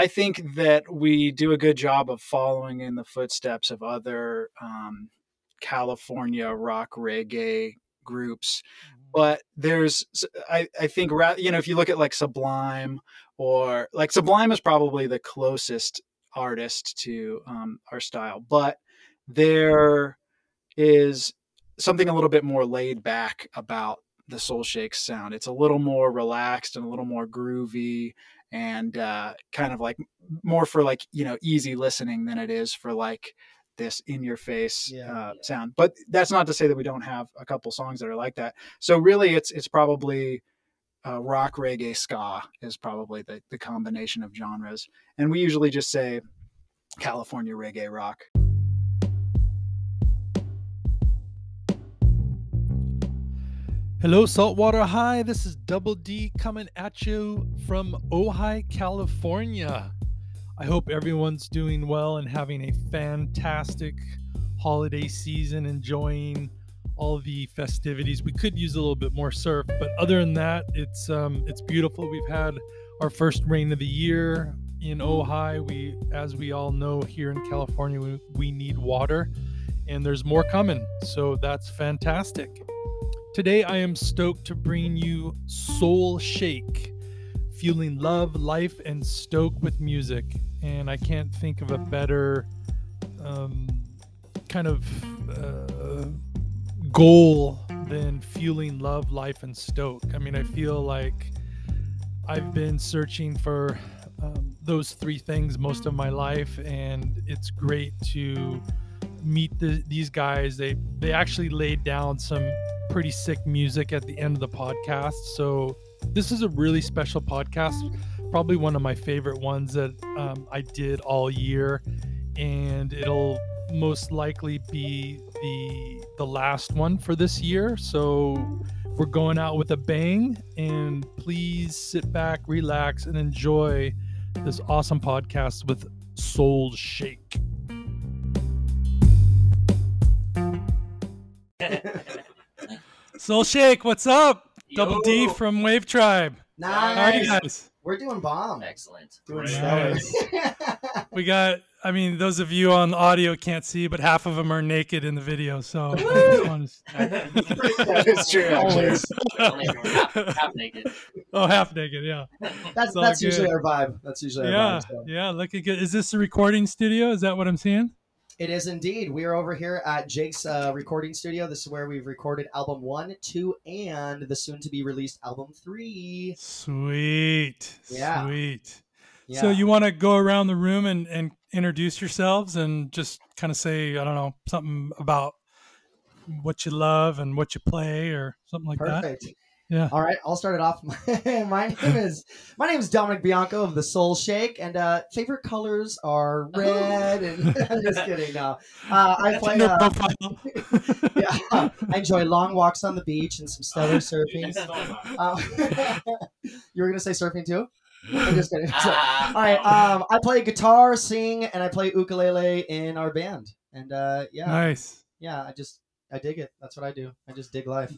I think that we do a good job of following in the footsteps of other um, California rock reggae groups. Mm-hmm. But there's, I, I think, you know, if you look at like Sublime or like Sublime is probably the closest artist to um, our style, but there is something a little bit more laid back about the Soul Shake sound. It's a little more relaxed and a little more groovy and uh, kind of like more for like you know easy listening than it is for like this in your face Yeah. uh, sound. But that's not to say that we don't have a couple songs that are like that. So really, it's it's probably uh, rock, reggae, ska is probably the the combination of genres, and we usually just say California reggae rock. Hello, Saltwater High. This is Double D coming at you from Ojai, California. I hope everyone's doing well and having a fantastic holiday season, enjoying all the festivities. We could use a little bit more surf, but other than that, it's um, it's beautiful. We've had our first rain of the year in Ojai. We, as we all know, here in California, we, we need water, and there's more coming. So that's fantastic. Today, I am stoked to bring you Soul Shake, fueling love, life, and stoke with music. And I can't think of a better um, kind of uh, goal than fueling love, life, and stoke. I mean, I feel like I've been searching for um, those three things most of my life, and it's great to meet the, these guys. They they actually laid down some pretty sick music at the end of the podcast. So this is a really special podcast, probably one of my favorite ones that um, I did all year, and it'll most likely be the the last one for this year. So we're going out with a bang, and please sit back, relax, and enjoy this awesome podcast with Soul Shake. Soul Shake, what's up? Double D from Wave Tribe. Nice. How are you guys? We're doing bomb. Excellent. Doing Nice. We got, I mean, those of you on audio can't see, but half of them are naked in the video. So, I just wanted to- That is true. Actually. Only half, half naked. oh, half naked, yeah. that's It's that's good. usually our vibe. That's usually our Yeah, vibe. So. yeah, looking good. Is this a recording studio? Is that what I'm seeing? It is indeed. We are over here at Jake's uh, recording studio. This is where we've recorded album one, two, and the soon to be released album three. Sweet. Yeah. Sweet. Yeah. So you want to go around the room and, and introduce yourselves and just kind of say, I don't know, something about what you love and what you play or something like that. Perfect. Yeah. All right, I'll start it off. my name is my name is Domenic Bianco of the Soul Shake, and uh, favorite colors are red. And I'm just kidding. No, uh, I play. Uh, yeah, I enjoy long walks on the beach and some stellar surfing. Um, you were gonna say surfing too? I'm just kidding. So- all right. Um, I play guitar, sing, and I play ukulele in our band. And uh, yeah, nice. yeah, I just I dig it. That's what I do. I just dig life.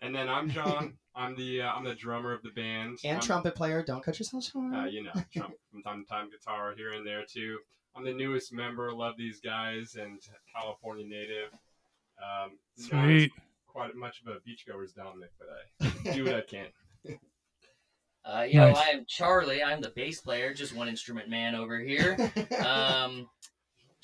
And then I'm John. I'm the uh, I'm the drummer of the band. And I'm, trumpet player. Don't cut yourself short. Uh, you know, trumpet from time to time, guitar here and there too. I'm the newest member. Love these guys and California native. Um, not Sweet. Quite much of a beachgoer's as Domenic, but I do what I can. Uh, you know, I'm Charlie. I'm the bass player, just one instrument man over here. Um,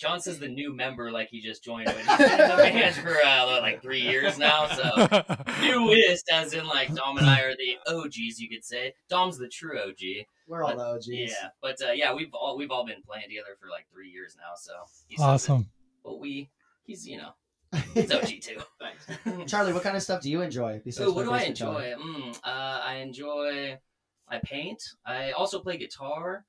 John says the new member, like he just joined, but he's been in the band for uh, like three years now. So newest, as in like Dom and I are the OGs, you could say. Dom's the true OG. We're all the OGs. Yeah, but uh, yeah, we've all we've all been playing together for like three years now. So he's awesome. But we, he's you know, he's OG too. Thanks. Charlie, what kind of stuff do you enjoy? Besides Ooh, what do I playing bass guitar? enjoy? Mm, uh, I enjoy. I paint. I also play guitar.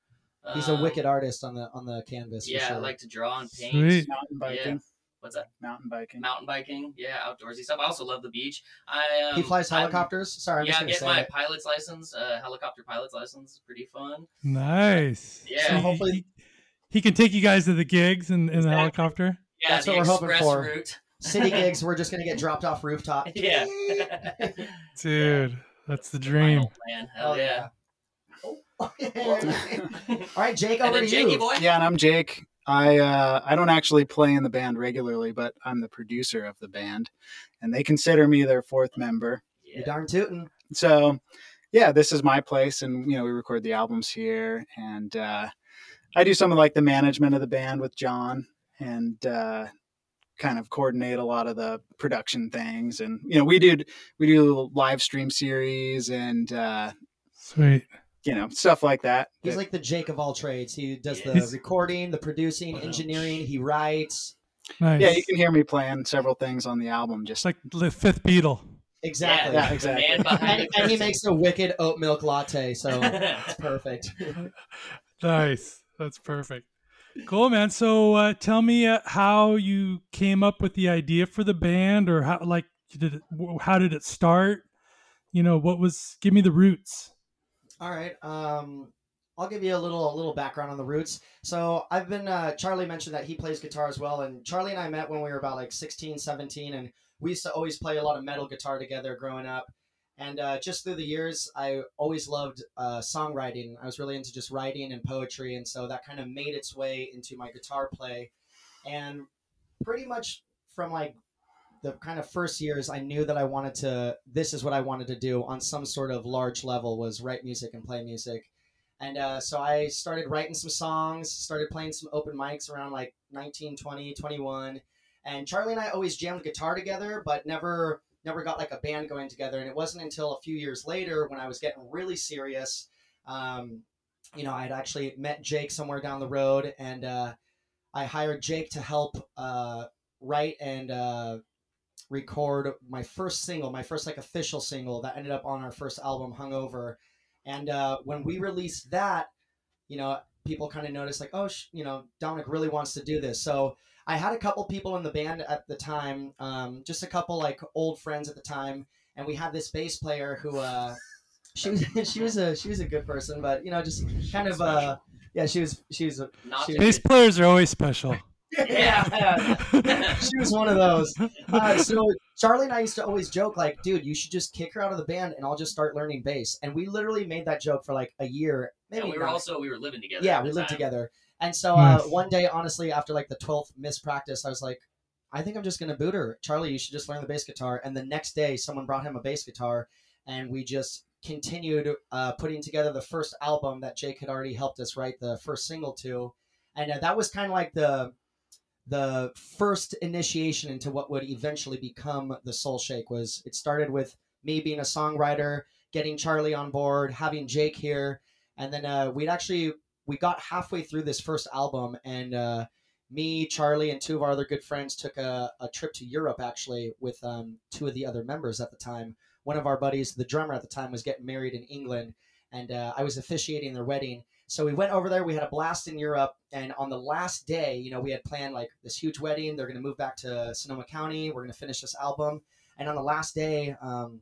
He's a wicked artist on the on the canvas. for Yeah, sure. I like to draw and paint. Sweet. Mountain biking. What's that? Mountain biking. Mountain biking. Yeah, outdoorsy stuff. I also love the beach. I um, he flies I'm- helicopters. Sorry, I'm yeah, just I'm gonna getting say. my it. pilot's license, uh, helicopter pilot's license. Pretty fun. Nice. Yeah. So he- hopefully- he, he can take you guys to the gigs in, in the Exactly. helicopter. Yeah, That's the what we're hoping for. route. City gigs, we're just gonna get dropped off rooftop. Yeah. Dude, that's the dream. Final plan. Hell Oh, yeah. All right, Jake, over to Jakey you. boy. Yeah, and I'm Jake. I uh, I don't actually play in the band regularly, but I'm the producer of the band, and they consider me their fourth member. You Yeah. darn tootin'. So, yeah, this is my place, and you know we record the albums here, and uh, I do some of like the management of the band with John, and uh, kind of coordinate a lot of the production things, and you know we did we do live stream series and uh, Sweet. You know stuff like that. He's that- like the Jake of all trades. He does the He's- recording, the producing, engineering. He writes. Nice. yeah, you can hear me playing several things on the album. Just like the fifth Beatle. Exactly. Yeah, the exactly. And, and he makes a wicked oat milk latte, so it's perfect. Nice. That's perfect. Cool, man. So uh, tell me uh, how you came up with the idea for the band, or how like did it, how did it start? You know, what was? Give me the roots. All right. Um, I'll give you a little a little background on the roots. So I've been uh, Charlie mentioned that he plays guitar as well, and Charlie and I met when we were about like 16, 17, and we used to always play a lot of metal guitar together growing up. And uh, just through the years, I always loved uh, songwriting. I was really into just writing and poetry, and so that kind of made its way into my guitar play. And pretty much from like the kind of first years, I knew that I wanted to. This is what I wanted to do on some sort of large level was write music and play music. And uh, so I started writing some songs, started playing some open mics around like 19, 20, 21. And Charlie and I always jammed guitar together, but never never got like a band going together. And it wasn't until a few years later when I was getting really serious. Um, you know, I'd actually met Jake somewhere down the road, and uh, I hired Jake to help uh, write and uh, record my first single, my first like official single that ended up on our first album, Hungover. And uh, when we released that, you know, people kind of noticed like, oh, sh- you know, Domenic really wants to do this. So I had a couple people in the band at the time, um, just a couple like old friends at the time, and we had this bass player who, uh, she was she was a she was a good person, but you know, just kind of uh, yeah, she was she was a, she to Bass players are always special. Yeah, she was one of those. Uh, so Charlie and I used to always joke like, dude, you should just kick her out of the band and I'll just start learning bass. And we literally made that joke for like a year. Maybe And we were not. also we were living together. yeah, we lived time. together. And so uh, Nice. one day, honestly, after like the twelfth missed practice, I was like, I think I'm just gonna boot her. Charlie, you should just learn the bass guitar. And the next day, someone brought him a bass guitar, and we just continued uh, putting together the first album that Jake had already helped us write the first single to, and uh, that was kind of like the the first initiation into what would eventually become the Soul Shake. Was it started with me being a songwriter, getting Charlie on board, having Jake here, and then uh, we'd actually we got halfway through this first album and. Uh, me, Charlie, and two of our other good friends took a, a trip to Europe actually with um, two of the other members at the time. One of our buddies, the drummer at the time, was getting married in England, and uh, I was officiating their wedding. So we went over there. We had a blast in Europe, and on the last day, you know, we had planned like this huge wedding. They're going to move back to Sonoma County. We're going to finish this album, and on the last day, um,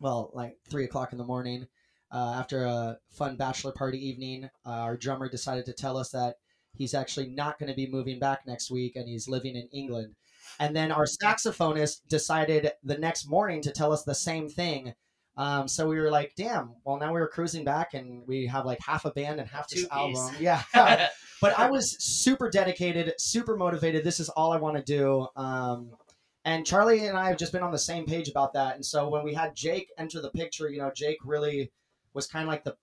well, like three o'clock in the morning, uh, after a fun bachelor party evening, uh, our drummer decided to tell us that he's actually not going to be moving back next week and he's living in England. And then our saxophonist decided the next morning to tell us the same thing. Um, so we were like, damn, well, now we were cruising back and we have like half a band and half this Two-piece. album. Yeah. but I was super dedicated, super motivated. This is all I want to do. Um, and Charlie and I have just been on the same page about that. And so when we had Jake enter the picture, you know, Jake really was kind of like the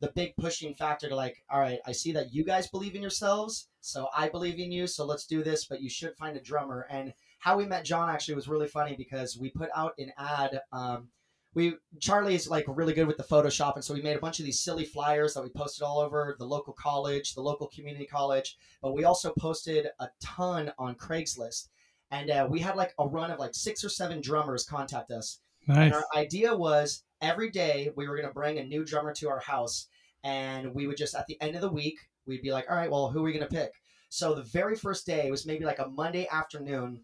the big pushing factor to like, all right, I see that you guys believe in yourselves, so I believe in you, so let's do this. But you should find a drummer. And how we met John actually was really funny because we put out an ad. Um, we Charlie is like really good with the Photoshop, and so we made a bunch of these silly flyers that we posted all over the local college, the local community college. But we also posted a ton on Craigslist, and uh, we had like a run of like six or seven drummers contact us. Nice. And our idea was every day we were going to bring a new drummer to our house, and we would just at the end of the week we'd be like, all right, well, who are we going to pick? So the very first day was maybe like a Monday afternoon.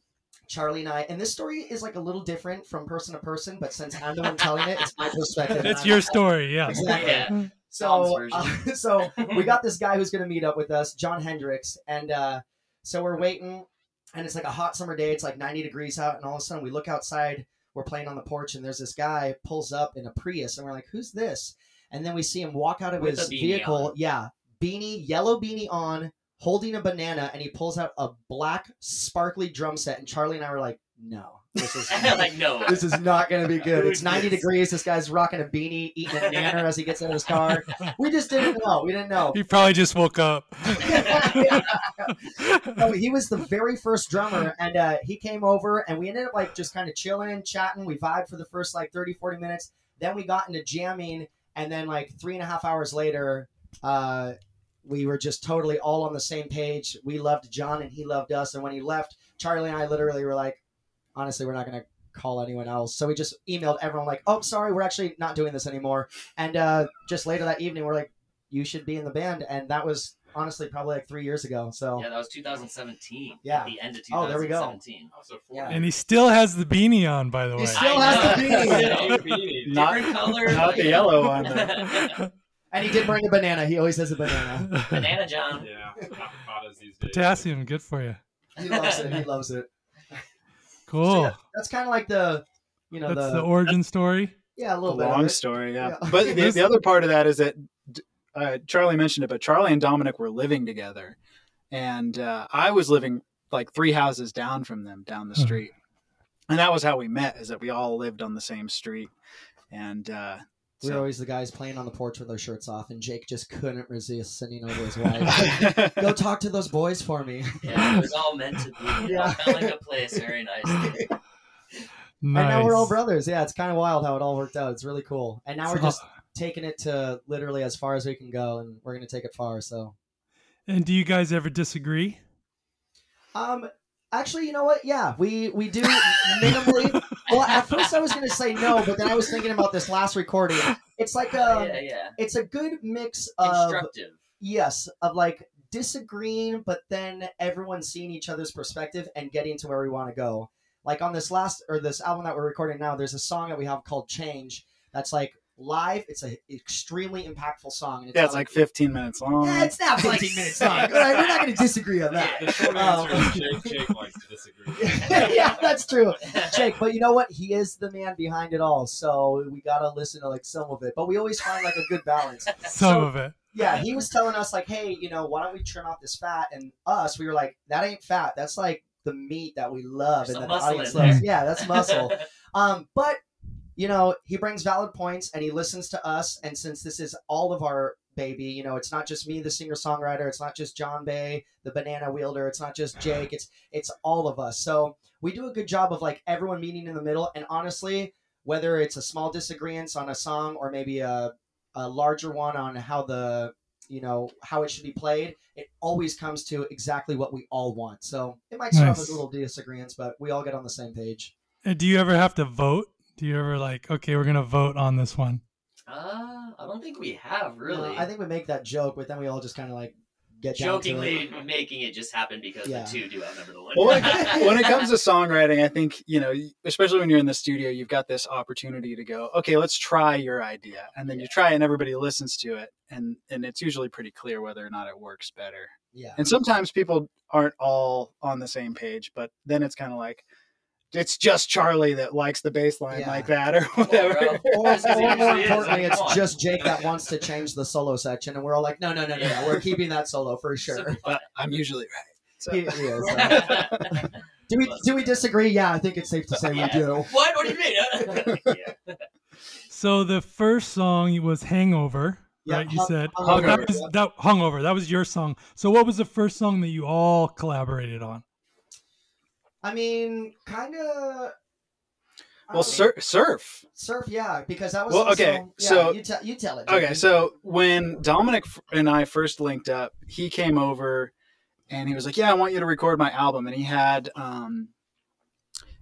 Charlie and I, and this story is like a little different from person to person, but since I'm the one telling it, it's my perspective. and It's I'm- your story, yeah. Exactly. Yeah. So, uh, so we got this guy who's going to meet up with us, John Hendricks, and uh, so we're waiting, and it's like a hot summer day. It's like 90 degrees out, and all of a sudden we look outside. We're playing on the porch, and there's this guy pulls up in a Prius, and we're like, "Who's this?" and then we see him walk out of With his vehicle. on. Yeah, beanie, yellow beanie on, holding a banana, and he pulls out a black sparkly drum set. And Charlie and I were like, "No, this is like no. this is not going to be good. It's 90 degrees. This guy's rocking a beanie, eating a banana as he gets in his car. We just didn't know. We didn't know. He probably just woke up. no, he was the very first drummer and uh, he came over and we ended up like just kind of chilling chatting we vibed for the first like 30 40 minutes then we got into jamming and then like three and a half hours later uh, we were just totally all on the same page we loved john and he loved us and when he left charlie and i literally were like honestly we're not going to call anyone else so we just emailed everyone like oh sorry we're actually not doing this anymore and uh, just later that evening we're like you should be in the band and that was honestly probably like three years ago so Yeah, that was 2017. Yeah. The end of 2017. Oh, there we go. 2017. Also, Yeah. and he still has the beanie on, by the way. He still I has the know. beanie. beanie. Not- Different color. not the like- yellow one, though. And he did bring a banana. He always has a banana. Banana John. Yeah, avocados these days. Potassium, good for you. He loves it. He loves it. Cool. yeah, That's kind of like the, you know, That's the, the origin story. yeah, a A little bit. long story, yeah. Yeah. But the, the other part of that is that uh, Charlie mentioned it, but Charlie and Dominic were living together, and uh, I was living like three houses down from them, down the Hmm. street, and that was how we met. Is that we all lived on the same street, and uh, We were always the guys playing on the porch with their shirts off, and Jake just couldn't resist sending over his wife. Go talk to those boys for me. Yeah, it was all meant to be. Yeah. all felt like a place very nicely. Nice. And now we're all brothers. Yeah, it's kind of wild how it all worked out. It's really cool. And now we're So- just taking it to literally as far as we can go, and we're gonna take it far. So, And do you guys ever disagree? um, actually, you know what? Yeah, we we do minimally. well, at first I was gonna say no, but then I was thinking about this last recording. It's like a, um, yeah, yeah. it's a good mix of Constructive. yes, of like disagreeing, but then everyone seeing each other's perspective and getting to where we want to go. Like on this last or this album that we're recording now, there's a song that we have called "Change." That's like live. It's an extremely impactful song. And yeah, it's like 15 minutes long. yeah, it's not 15 minutes long. All right, we're not going to disagree on that. The short Um, is Jake, Jake likes to disagree. yeah, that's true. Jake, but you know what? He is the man behind it all, so we gotta listen to like some of it. But we always find like a good balance. Some So- of it. Yeah, he was telling us like, hey, you know, why don't we trim off this fat? And us, we were like, that ain't fat. That's like the meat that we love There's and that the muscle audience loves. Yeah, that's muscle. um, but you know, he brings valid points and he listens to us. And since this is all of our baby, you know, it's not just me, the singer songwriter. It's not just John Bay, the banana wielder. It's not just Jake. It's it's all of us. So we do a good job of like everyone meeting in the middle. And honestly, whether it's a small disagreement on a song or maybe a, a larger one on how the you know how it should be played, it always comes to exactly what we all want. So it might start off Nice. as little disagreements, but we all get on the same page. And do you ever have to vote? Do you ever like, okay, we're gonna vote on this one? Uh, I don't think we have really. No, I think we make that joke, but then we all just kind of like get down to it. jokingly making it just happen because Yeah. the two do outnumber the one. well, when it, when it comes to songwriting, I think you know, especially when you're in the studio, you've got this opportunity to go, okay, let's try your idea, and then you try, and everybody listens to it, and and it's usually pretty clear whether or not it works better. Yeah. And sometimes people aren't all on the same page, but then it's kind of like it's just Charlie that likes the bass line Yeah. like that or whatever. Or, Because or more importantly, it's on. just Jake that wants to change the solo section, and we're all like, no, no, no, no, Yeah. no, we're keeping that solo for sure. but I'm usually right. So He- he is, uh, do we do we disagree? Yeah, I think it's safe to say Yeah. we do. what? What do you mean? yeah. So the first song was "Hangover," Yeah, right? You Hung- said Hungover, that was yeah. that "Hungover." That was your song. So what was the first song that you all collaborated on? I mean, kind of. well, sur- surf. surf, yeah, because that was Well, okay, yeah, so- you, tell you tell it. Okay, so when Domenic and I first linked up, he came over and he was like, "Yeah, I want you to record my album." And he had, um,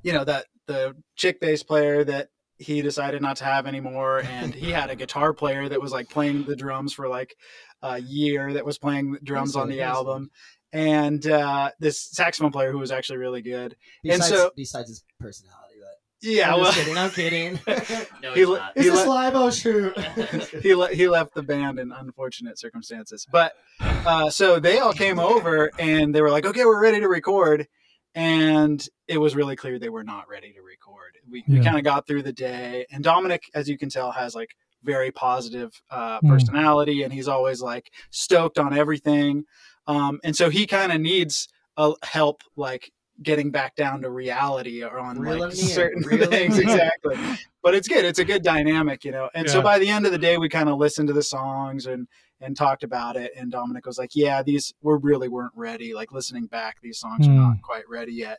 you know, that the chick bass player that he decided not to have anymore, and he had a guitar player that was like playing the drums for like a year that was playing the drums on the album, and uh, this saxophone player who was actually really good. and besides, so- besides his personality, but Yeah, I'm well, just kidding. I'm kidding. No, He he's le- not. Is He this let- live? Oh shoot! he le- he left the band in unfortunate circumstances. But uh, so they all came over and they were like, "Okay, we're ready to record," and it was really clear they were not ready to record. We, we kind of got through the day, and Domenic, as you can tell, has like very positive uh, Hmm. personality, and he's always like stoked on everything. Um, and so he kind of needs uh, help, like getting back down to reality or on Reeling like certain reeling things. exactly. But it's good. It's a good dynamic, you know. And so by the end of the day, we kind of listened to the songs and and talked about it. And Domenic was like, "Yeah, these we really weren't ready. Like listening back, these songs are Hmm. not quite ready yet."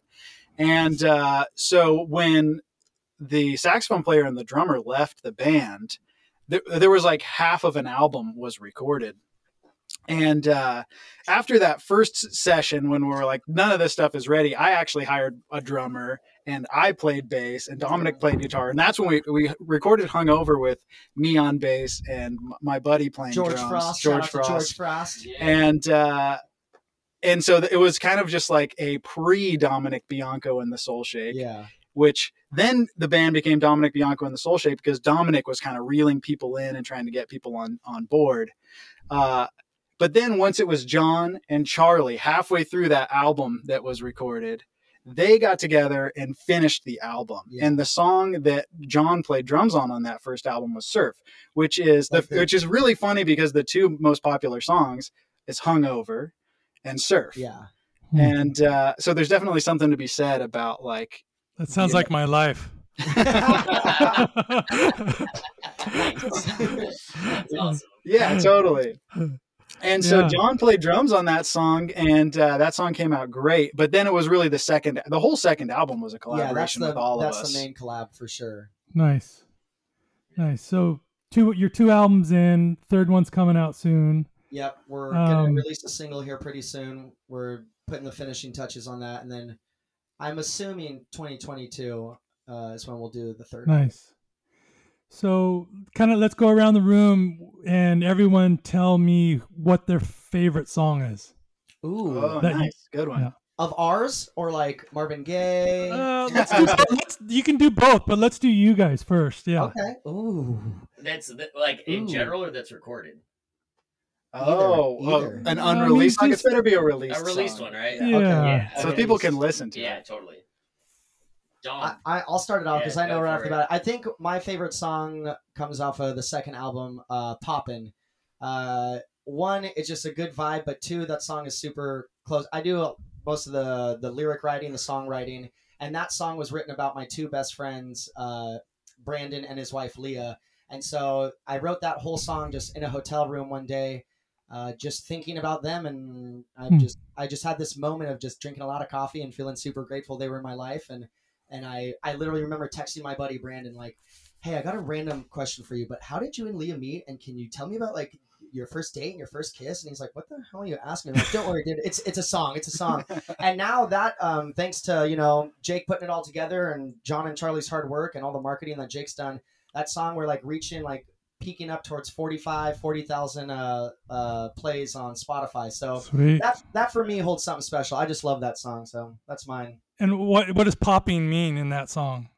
And uh, so when the saxophone player and the drummer left the band, there, there was like half of an album was recorded. And uh, after that first session, when we were like, none of this stuff is ready, I actually hired a drummer and I played bass and Domenic played guitar. And that's when we, we recorded Hungover with me on bass and my buddy playing George drums, Frost. George Frost George Frost. Yeah. and uh and so th- it was kind of just like a pre Domenic Bianco and the Soul Shake, Yeah. which then the band became Domenic Bianco and the Soul Shake because Domenic was kind of reeling people in and trying to get people on on board. Uh, but then once it was John and Charlie halfway through that album that was recorded, they got together and finished the album. Yeah. And the song that John played drums on on that first album was Surf, which is the Like which is really funny because the two most popular songs is Hungover and Surf. Yeah. Hmm. And uh, so there's definitely something to be said about like that sounds Yeah. like my life. That's awesome. yeah, totally. And so Yeah. John played drums on that song, and uh, that song came out great. But then it was really the second, the whole second album was a yeah, collaboration the with all of us. That's the main collab for sure. nice, nice. So two, your two albums in. Third one's coming out soon. Yep, we're gonna Um, release a single here pretty soon. We're putting the finishing touches on that, and then I'm assuming 2022 uh, is when we'll do the third. Nice. So, kind of, let's go around the room and everyone tell me what their favorite song is. Ooh, Oh, That you- nice, good one. yeah. of ours or like Marvin Gaye? Uh, let's do, let's, you can do both, but let's do you guys first. Yeah. Okay. Ooh. That's like in Ooh. general, or that's recorded. Oh, oh, either. an I mean, unreleased song. It's just- better be a released, A released song. one, right? Yeah. Yeah. So Okay. people can listen to it. Yeah, it. totally. I, John. I, I'll start it off Yeah, because I know right off the bat. I think my favorite song comes off of the second album, uh, Poppin'. Uh, one, it's just a good vibe, but two, that song is super close. I do most of the the lyric writing, the songwriting, and that song was written about my two best friends, uh, Brandon and his wife Leah. And so I wrote that whole song just in a hotel room one day, uh, just thinking about them, and I Hmm. just I just had this moment of just drinking a lot of coffee and feeling super grateful they were in my life, and and I I literally remember texting my buddy Brandon like, "Hey, I got a random question for you, but how did you and Leah meet? And can you tell me about like your first date and your first kiss?" And he's like, "What the hell are you asking?" I'm like, "Don't worry, dude. It's it's a song. It's a song." and now that um, thanks to you know Jake putting it all together and John and Charlie's hard work and all the marketing that Jake's done, that song we're like reaching like peaking up towards 45 40,000 uh, uh, plays on Spotify. So Sweet. that that for me holds something special. I just love that song, so that's mine. And what what does popping mean in that song?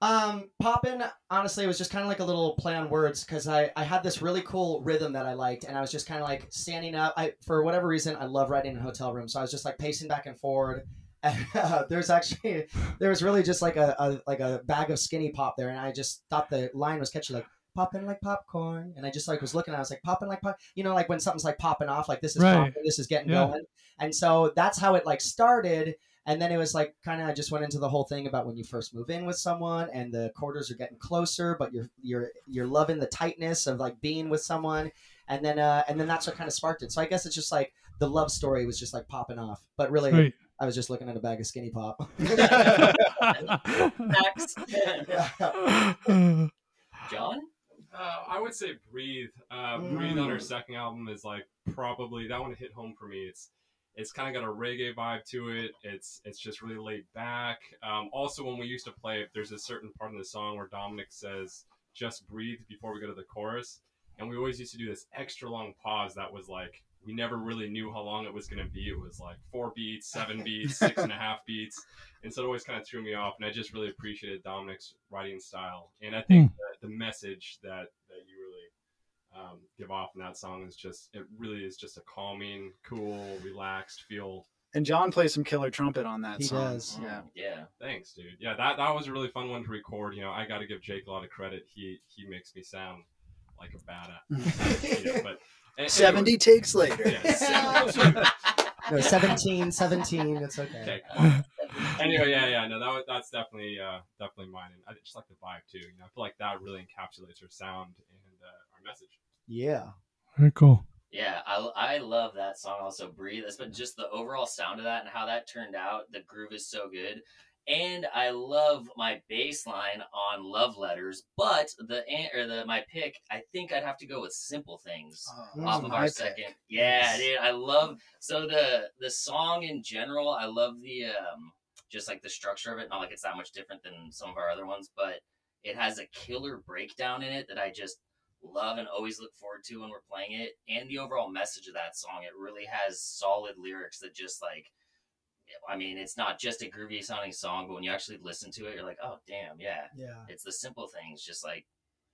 Um, poppin' honestly it was just kind of like a little play on words because I I had this really cool rhythm that I liked, and I was just kind of like standing up. I for whatever reason I love writing in hotel rooms, so I was just like pacing back and forward. And uh, there's actually there was really just like a, a like a bag of skinny pop there, and I just thought the line was catchy, like popping like popcorn, and I just like was looking, I was like popping like pop, you know, like when something's like popping off, like this is Right. popping, this is getting Yeah. going, and so that's how it like started. And then it was like kind of I just went into the whole thing about when you first move in with someone and the quarters are getting closer, but you're you're you're loving the tightness of like being with someone, and then uh and then that's what kind of sparked it. So I guess it's just like the love story was just like popping off, but really Sweet. I was just looking at a bag of skinny pop. Max. John. Uh, I would say "Breathe." Uh, "Breathe" on her second album is like probably that one hit home for me. It's it's kind of got a reggae vibe to it. It's it's just really laid back. Um, also, when we used to play, it, there's a certain part in the song where Domenic says "Just breathe" before we go to the chorus, and we always used to do this extra long pause that was like we never really knew how long it was going to be. It was like four beats, seven beats, six and a half beats, and so it always kind of threw me off. And I just really appreciated Domenic's writing style, and I think the, the message that that you really um, give off in that song is just it really is just a calming, cool, relaxed feel. And John plays some killer trumpet on that He song. does. Yeah. Yeah. Thanks, dude. Yeah, that that was a really fun one to record. You know, I got to give Jake a lot of credit. He he makes me sound like a badass. you know, but and- Seventy takes later. Yeah, No, 17, 17. It's okay. Okay. anyway, yeah, yeah, no, that was, that's definitely uh, definitely mine, and I just like the vibe too. You know, I feel like that really encapsulates our sound and uh, our message. Yeah. Very cool. Yeah, I, I love that song also, Breathe. It's but just the overall sound of that and how that turned out. The groove is so good. And I love my bass line on Love Letters, but the an- or the my pick, I think I'd have to go with Simple Things Oh, off of our pick. second. Yeah, Nice. dude, I love so the the song in general. I love the um just like the structure of it. Not like it's that much different than some of our other ones, but it has a killer breakdown in it that I just love and always look forward to when we're playing it. And the overall message of that song, it really has solid lyrics that just like. I mean, it's not just a groovy sounding song, but when you actually listen to it, you're like, "Oh, damn, yeah!" Yeah. It's the simple things, just like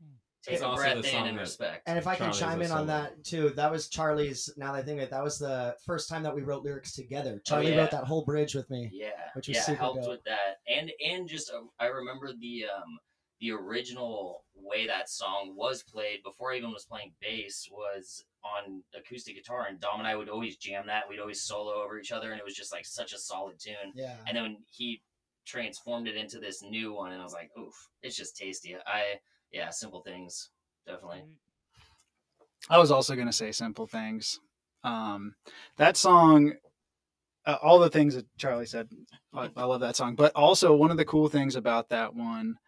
Hmm. take It's a breath in and respect. And if I can chime in on that too, that was Charlie's. Now that I think of it, that was the first time that we wrote lyrics together. Charlie Oh, yeah. wrote that whole bridge with me. Yeah, which was yeah, super helped dope. with that, and and just uh, I remember the um the original way that song was played before I even was playing bass was on acoustic guitar, and Dom and I would always jam that. We'd always solo over each other, and it was just like such a solid tune. Yeah. And then when he transformed it into this new one, and I was like, oof, it's just tasty. I yeah, simple things definitely. I was also going to say simple things. Um, that song, uh, all the things that Charlie said, I, I love that song. But also, one of the cool things about that one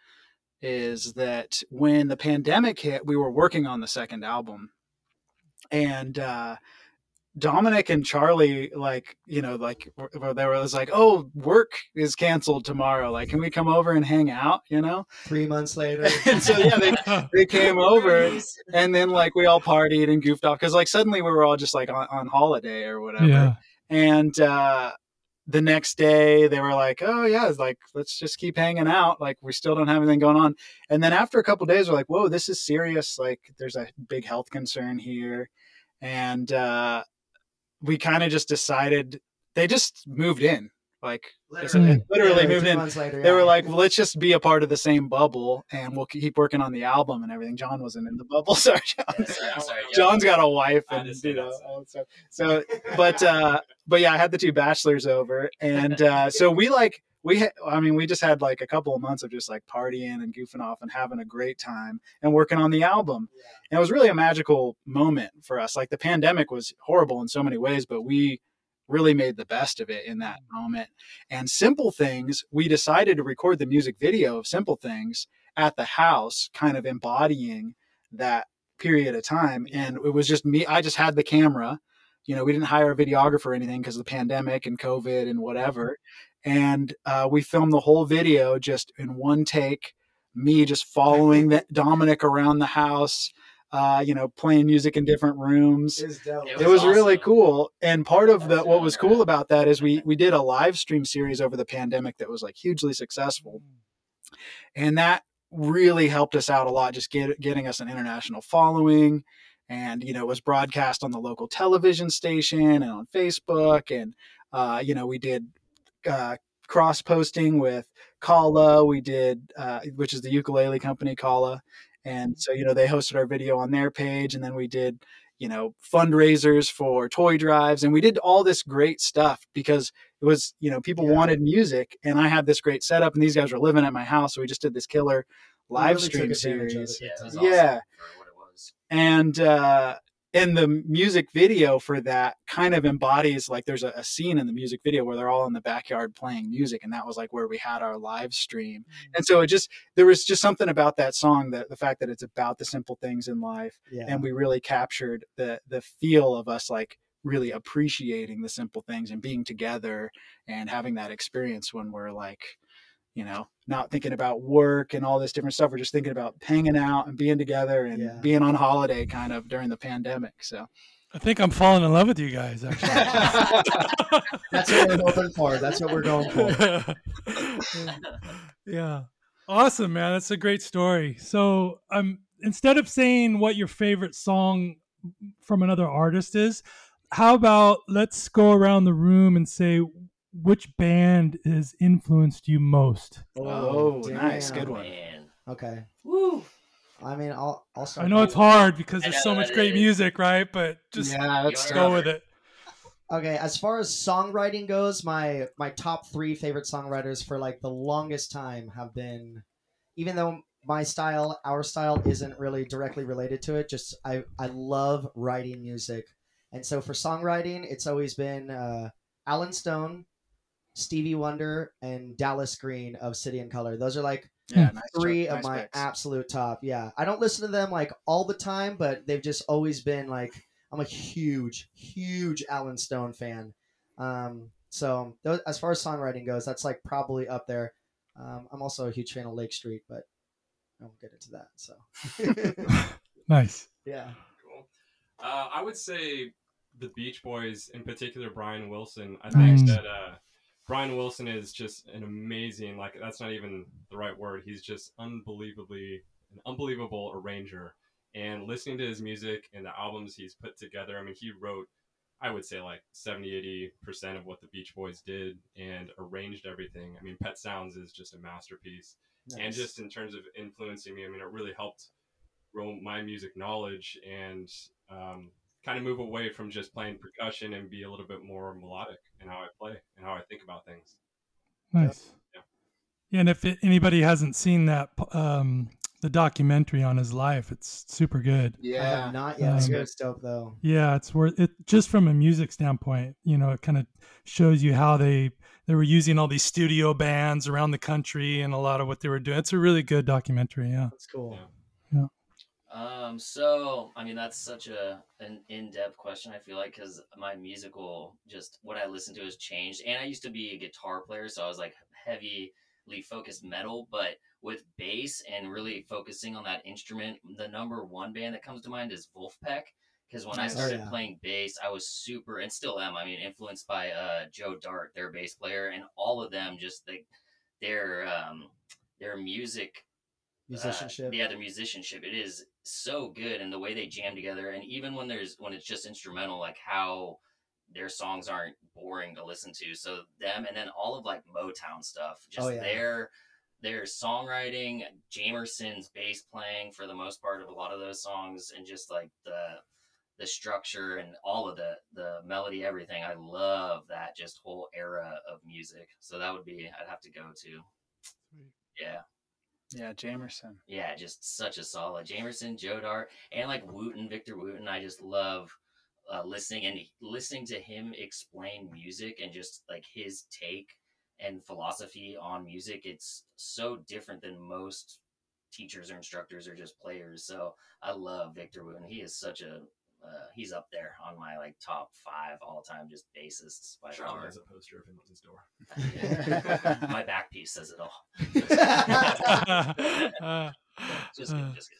is that when the pandemic hit, we were working on the second album, and uh, Domenic and Charlie, like you know, like were- were- they were was like, "Oh, work is canceled tomorrow. Like, can we come over and hang out?" You know. Three months later. and so yeah, they they came over and then like we all partied and goofed off because like suddenly we were all just like on, on holiday or whatever yeah. and uh the next day they were like oh yeah it's like let's just keep hanging out like we still don't have anything going on. And then after a couple days we're like whoa this is serious like there's a big health concern here. And uh we kind of just decided they just moved in like Literally, literally moved in months later. they were like, well, let's just be a part of the same bubble and we'll keep working on the album and everything. John wasn't in the bubble. Sorry, John. Yeah, sorry, sorry, yeah. John's got a wife and you know that. all that stuff. So, but uh, but yeah, I had the two bachelors over, and uh, so we like we. Ha- I mean, we just had like a couple of months of just like partying and goofing off and having a great time and working on the album. And it was really a magical moment for us. Like the pandemic was horrible in so many ways, but we really made the best of it in that moment. And Simple Things, we decided to record the music video of Simple Things at the house, kind of embodying that period of time. And it was just me, I just had the camera. You know, we didn't hire a videographer or anything because of the pandemic and COVID and whatever. And uh, we filmed the whole video just in one take, me just following the, Domenic around the house, uh, you know, playing music in different rooms. It was dope. It it was really cool. And part of the what was cool about that is we we did a live stream series over the pandemic that was like hugely successful. And that really helped us out a lot just get, getting us an international following. And you know it was broadcast on the local television station and on facebook. And uh, you know we did uh, cross posting with kala. We did uh, which is the ukulele company kala and so you know they hosted our video on their page and then we did you know fundraisers for toy drives and we did all this great stuff because it was you know people Yeah. wanted music and i had this great setup and these guys were living at my house so we just did this killer live really stream series. Yeah, awesome Yeah. for what it was. and uh and the music video for that kind of embodies like there's a, a scene in the music video where they're all in the backyard playing music and that was like where we had our live stream mm. and so it just there was just something about that song that the fact that it's about the simple things in life Yeah. and we really captured the the feel of us like really appreciating the simple things and being together and having that experience when we're like you know not thinking about work and all this different stuff we're just thinking about hanging out and being together and Yeah. being on holiday kind of during the pandemic so I think I'm falling in love with you guys, actually. That's what we're hoping for. That's what we're going for. yeah. Awesome, man. That's a great story. So, um, instead of saying what your favorite song from another artist is, how about let's go around the room and say which band has influenced you most? Oh, nice. Good one. Man. Okay. Woo. I mean, I'll I'll. I know it's hard because there's so much great is. music, right? But just yeah, that's You're go with it. Okay, as far as songwriting goes, my my top three favorite songwriters for like the longest time have been, even though my style, our style, isn't really directly related to it. Just I I love writing music, and so for songwriting, it's always been uh, Allen Stone, Stevie Wonder, and Dallas Green of City and Color. Those are like Yeah, nice three choice, of nice my picks. absolute top. Yeah, I don't listen to them like all the time, but they've just always been like I'm a huge, huge Allen Stone fan. Um, so tho- as far as songwriting goes, that's like probably up there. Um, I'm also a huge fan of Lake Street, but I won't get into that. So Nice. yeah, Cool. Uh, I would say the Beach Boys, in particular, Brian Wilson. I think Mm. that uh, Brian Wilson is just an amazing. Like that's not even the right word. He's just unbelievably an unbelievable arranger. And listening to his music and the albums he's put together, I mean, he wrote, I would say, like 70, 80% of what the Beach Boys did and arranged everything. I mean, Pet Sounds is just a masterpiece and just in terms of influencing me, I mean, it really helped grow my music knowledge and um, kind of move away from just playing percussion and be a little bit more melodic in how I play and how I think about things. Nice. Yeah. Yeah, and if it, anybody hasn't seen that, um, the documentary on his life, it's super good. I Yeah, have not yet. Um, I hear it's dope though. Yeah, it's worth it just from a music standpoint. You know, it kind of shows you how they they were using all these studio bands around the country and a lot of what they were doing. It's a really good documentary. Yeah. That's cool. Yeah. Um, so I mean that's such a an in-depth question. I feel like because my musical just what I listen to has changed, and I used to be a guitar player, so I was like heavily focused metal. But with bass and really focusing on that instrument, the number one band that comes to mind is Vulfpeck. Because when I Nice. Oh, started yeah. playing bass, I was super and still am. I mean, influenced by uh, Joe Dart, their bass player, and all of them just like their um, their music Musicianship. uh, yeah, the musicianship. It is so good, and the way they jam together, and even when there's when it's just instrumental, like how their songs aren't boring to listen to. So them, and then all of like Motown stuff, just Oh, yeah. their their songwriting, Jamerson's bass playing for the most part of a lot of those songs, and just like the the structure and all of the the melody, everything. I love that just whole era of music. So that would be I'd have to go to. Yeah. Yeah, Jamerson. Yeah, just such a solid Jamerson, Joe Dart, and like Wooten, Victor Wooten. I just love uh, listening and listening to him explain music and just like his take and philosophy on music. It's so different than most teachers or instructors or just players. So I love Victor Wooten. He is such a uh, he's up there on my like top five all time just bassists by Sean far. has a poster of him on his door. My back piece says it all. Just kidding, just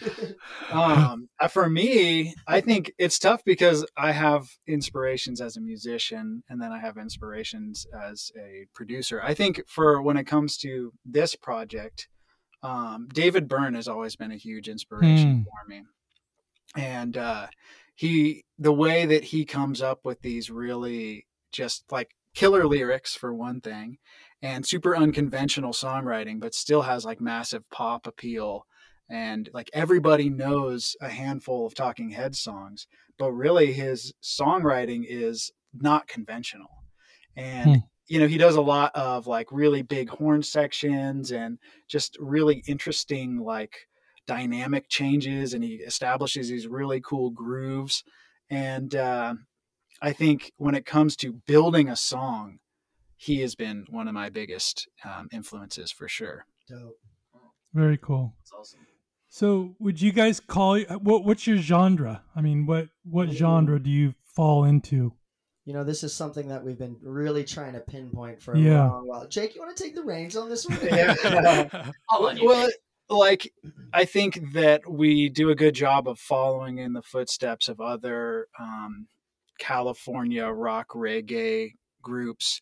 kidding. um, uh, for me, I think it's tough because I have inspirations as a musician and then I have inspirations as a producer. I think for when it comes to this project, um, David Byrne has always been a huge inspiration Hmm. for me. And uh, he, the way that he comes up with these really just like killer lyrics for one thing and super unconventional songwriting, but still has like massive pop appeal and like everybody knows a handful of talking head songs but really his songwriting is not conventional and Hmm. you know he does a lot of like really big horn sections and just really interesting like dynamic changes and he establishes these really cool grooves and uh, i think when it comes to building a song he has been one of my biggest um, influences for sure Dope. Very cool. It's awesome. So, would you guys call what? What's your genre? I mean, what what genre do you fall into? You know, this is something that we've been really trying to pinpoint for a Yeah. long while. Jake, you want to take the reins on this one? Yeah. I'll let you well, pick. Like I think that we do a good job of following in the footsteps of other um, California rock reggae groups,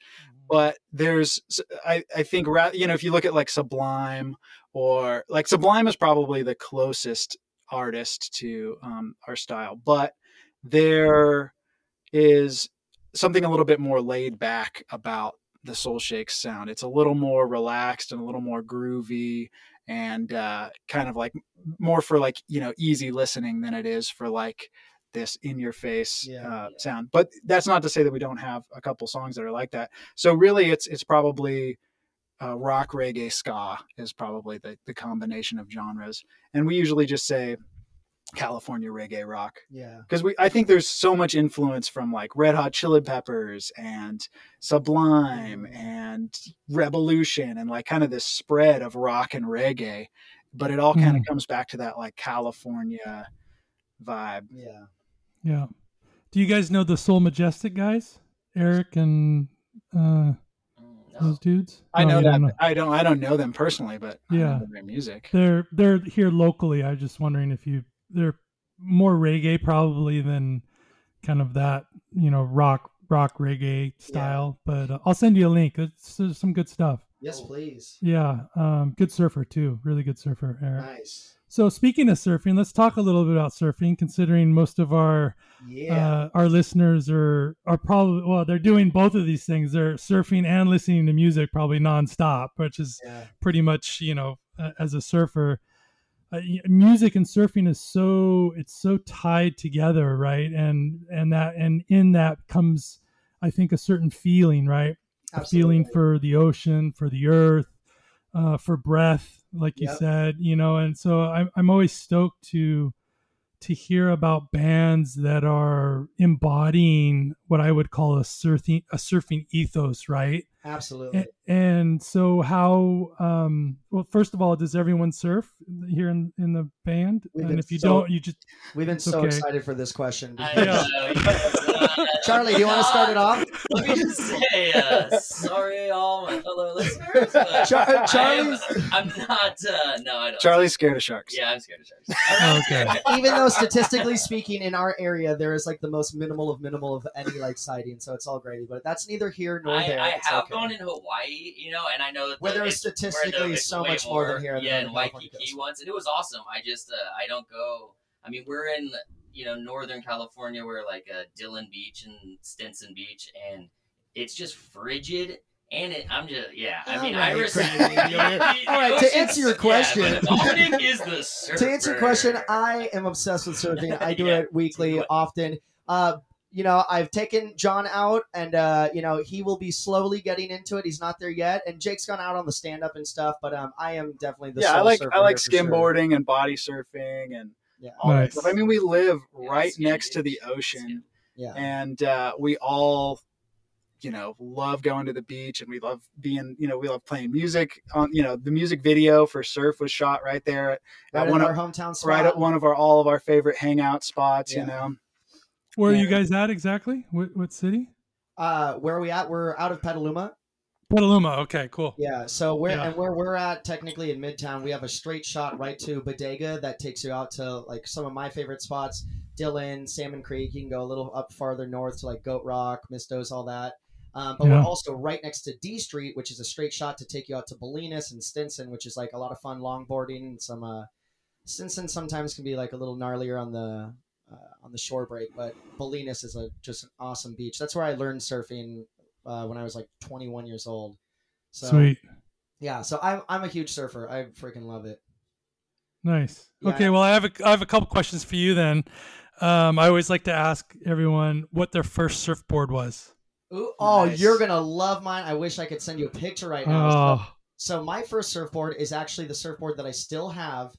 but there's I I think you know if you look at like Sublime or like Sublime is probably the closest artist to um, our style, but there is something a little bit more laid back about the Soul Shakes sound. It's a little more relaxed and a little more groovy and uh, kind of like more for like you know easy listening than it is for like this in your face Yeah. uh, sound. But that's not to say that we don't have a couple songs that are like that. So really, it's it's probably uh, rock, reggae, ska is probably the the combination of genres, and we usually just say California reggae rock Yeah. because we I think there's so much influence from like Red Hot Chili Peppers and Sublime Mm. and Rebelution and like kind of this spread of rock and reggae, but it all kind of Mm. comes back to that like California vibe. Yeah. Yeah. Do you guys know the Soul Majestic guys? Eric and uh, Mm, no. those dudes? I Oh, know you that don't I don't I don't know them personally, but I Yeah. know their music. They're they're here locally. I was just wondering if you they're more reggae probably than kind of that you know rock rock reggae style. But uh, I'll send you a link. It's, there's some good stuff. Yes, please. Yeah, um, good surfer too. Really good surfer, Eric. Nice. So speaking of surfing, let's talk a little bit about surfing. Considering most of our Yeah. uh, our listeners are are probably well, they're doing both of these things. They're surfing and listening to music probably nonstop, which is yeah. pretty much you know uh, as a surfer uh, music and surfing is so it's so tied together right? And and that and in that comes i think a certain feeling right? A feeling for the ocean for the earth uh, for breath like you said you know? And so I'm, I'm always stoked to to hear about bands that are embodying what i would call a surfing a surfing ethos right? Absolutely. A- And so, how? Um, well, first of all, does everyone surf here in, in the band? We've and if you so- don't, you just We've been it's so okay. excited for this question. I because- know, you uh, Charlie, do you want to start it off? Let me just say, uh, sorry, all my fellow listeners. but Char- I am- Charlie's- I'm not. Uh, no, I don't. Charlie's scared of sharks. Yeah, I'm scared of sharks. okay. Even though statistically speaking, in our area, there is like the most minimal of minimal of any like sighting, so it's all gravy. But that's neither here nor I, there. I It's have okay. gone in Hawaii, you know, and I know that Where the- there is it's- where the- statistically so much more than here Yeah, in Waikiki coast. once, and it was awesome. I just, uh, I don't go. I mean, we're in, you know, Northern California, where like uh, Dillon Beach and Stinson Beach, and it's just frigid. And it, I'm just, yeah. I mean, I right, respect. Craig. All right, to answer your question- yeah, is the surfer. to answer your question, I am obsessed with surfing. I do Yeah, it weekly, often. Uh, you know, I've taken John out, and uh, you know he will be slowly getting into it. He's not there yet, and Jake's gone out on the stand up and stuff. But um, I am definitely the yeah, I like I like here for sure. skimboarding and body surfing and Yeah. all that stuff. I mean, we live Yeah, right skin next to the ocean. Yeah, and uh, we all you know love going to the beach and we love being you know we love playing music on you know the music video for surf was shot right there at, right at in one our hometown spot. right at one of our all of our favorite hangout spots Yeah. you know Where are you guys at exactly? What, what city? Uh, where are we at? We're out of Petaluma. Petaluma. Okay, cool. Yeah, so we're Yeah. and where we're at technically in Midtown, we have a straight shot right to Bodega that takes you out to like some of my favorite spots: Dillon, Salmon Creek. You can go a little up farther north to like Goat Rock, Mistos, all that. Um, but Yeah. we're also right next to D Street, which is a straight shot to take you out to Bolinas and Stinson, which is like a lot of fun longboarding and some. Uh, Stinson sometimes can be like a little gnarlier on the on the shore break, but Bolinas is a just an awesome beach. That's where I learned surfing uh, when I was like 21 years old. So Sweet. yeah, so I'm I'm a huge surfer. I freaking love it. Nice. Yeah. Okay. Well, I have a I have a couple questions for you then. Um, I always like to ask everyone what their first surfboard was. Ooh, oh, Nice. you're gonna love mine. I wish I could send you a picture right now. So, Oh, so my first surfboard is actually the surfboard that I still have,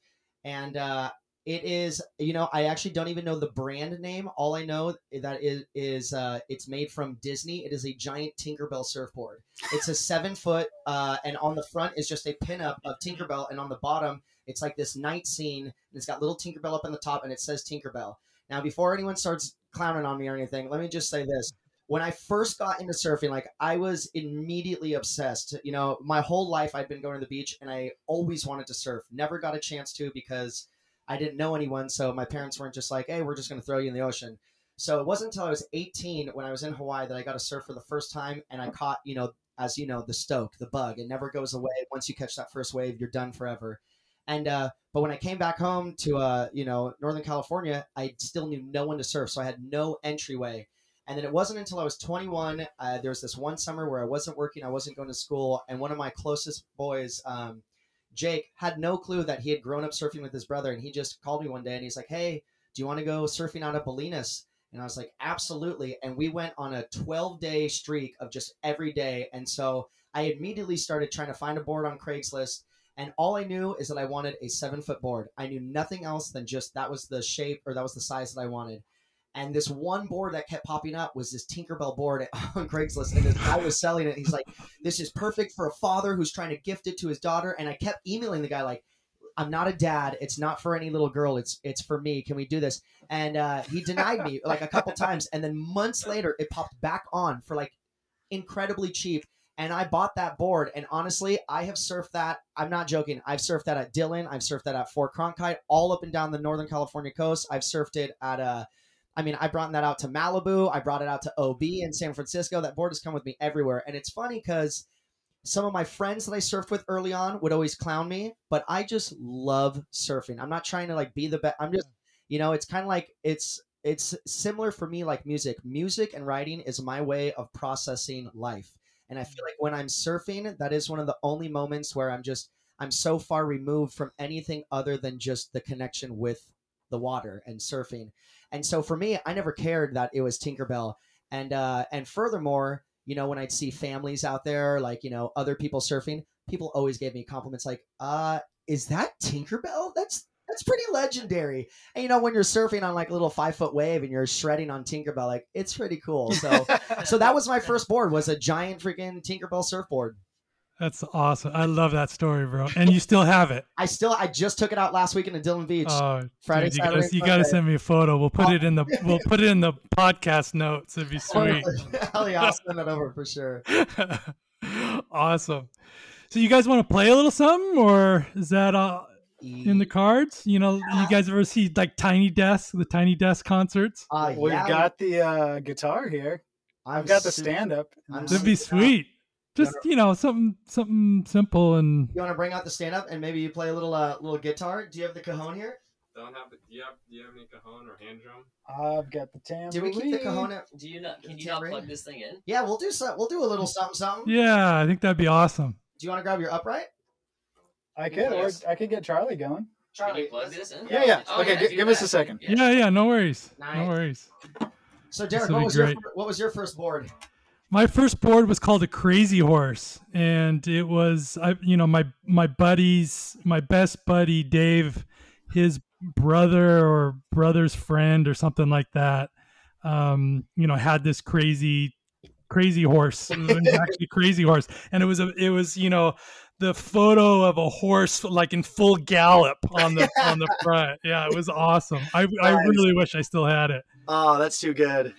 and uh, it is you know I actually don't even know the brand name. All I know that is is uh, it's made from Disney. It is a giant Tinkerbell surfboard. It's a seven foot, uh, and on the front is just a pinup of Tinkerbell, and on the bottom it's like this night scene. And it's got little Tinkerbell up on the top, and it says Tinkerbell. Now, before anyone starts clowning on me or anything, let me just say this when I first got into surfing, like I was immediately obsessed. You know, my whole life I'd been going to the beach and I always wanted to surf. Never got a chance to because I didn't know anyone. So my parents weren't just like, hey, we're just going to throw you in the ocean. So it wasn't until I was 18 when I was in Hawaii that I got to surf for the first time and I caught, you know, as you know, the stoke, the bug. It never goes away. Once you catch that first wave, you're done forever. And uh, but when I came back home to uh, you know Northern California, I still knew no one to surf, so I had no entryway. And then it wasn't until I was 21. Uh, there was this one summer where I wasn't working, I wasn't going to school, and one of my closest boys, um, Jake, had no clue that he had grown up surfing with his brother, and he just called me one day and he's like, "Hey, do you want to go surfing out of Bolinas?" And I was like, "Absolutely!" And we went on a 12 day streak of just every day, and so I immediately started trying to find a board on Craigslist. And all I knew is that I wanted a seven foot board. I knew nothing else than just that was the shape or that was the size that I wanted. And this one board that kept popping up was this Tinkerbell board on Craigslist. And this guy was selling it. He's like, this is perfect for a father who's trying to gift it to his daughter. And I kept emailing the guy, like, I'm not a dad. It's not for any little girl. It's it's for me. Can we do this? And uh, he denied me like a couple times. And then months later, it popped back on for like incredibly cheap. And I bought that board. And honestly, I have surfed that. I'm not joking. I've surfed that at Dillon. I've surfed that at Fort Cronkhite, all up and down the Northern California coast. I've surfed it at uh, I mean, I brought that out to Malibu. I brought it out to OB in San Francisco. That board has come with me everywhere. And it's funny because some of my friends that I surfed with early on would always clown me, but I just love surfing. I'm not trying to like be the best. I'm just, you know, it's kind of like it's it's similar for me like music. Music and writing is my way of processing life. And I feel mm. like when I'm surfing, that is one of the only moments where I'm just I'm so far removed from anything other than just the connection with the water and surfing. And so for me, I never cared that it was Tinkerbell. And uh, and furthermore, you know, when I'd see families out there, like you know, other people surfing, people always gave me compliments like, "Uh, is that Tinkerbell? That's that's pretty legendary." And you know, when you're surfing on like a little five foot wave and you're shredding on Tinkerbell, like it's pretty cool. So so that was my first board was a giant freaking Tinkerbell surfboard. That's awesome. I love that story, bro. And you still have it. I still I just took it out last weekend in the Dillon Beach. Oh, Friday, dude, you Saturday, gotta, you gotta send me a photo. We'll put it in the we'll put it in the podcast notes. It'd be sweet. Hell yeah, I'll send that over for sure. awesome. So you guys want to play a little something, or is that uh, in the cards? You know, you guys ever see like Tiny Desk, the Tiny Desk concerts? Uh, We've yeah, got the uh, guitar here. I've got the stand up. I'm That'd be sweet. Just you know, something something simple and You want to bring out the stand up and maybe you play a little uh, little guitar? Do you have the cajon here? Don't have the. Do you have, do you have any cajon or hand drum? I've got the tambourine. Do we keep the cajon? At... Do you not? Can The you not plug this thing in? Yeah, we'll do some. We'll do a little something something. yeah, I think that'd be awesome. Do you want to grab your upright? I could, or I could get Charlie going. Charlie, you plug this in? Yeah, yeah. Oh, okay, yeah, gi- do give us a second. Yeah, yeah, no worries, Nice. no worries. So Derek, what be was your what was your first board? My first board was called a Crazy Horse, and it was I, you know, my my buddies, my best buddy Dave, his brother or brother's friend or something like that. Um, you know, had this crazy, crazy horse, It was actually crazy horse, and it was a, it was you know, the photo of a horse like in full gallop on the on the front. Yeah, it was awesome. I I really wish I still had it. Oh, that's too good.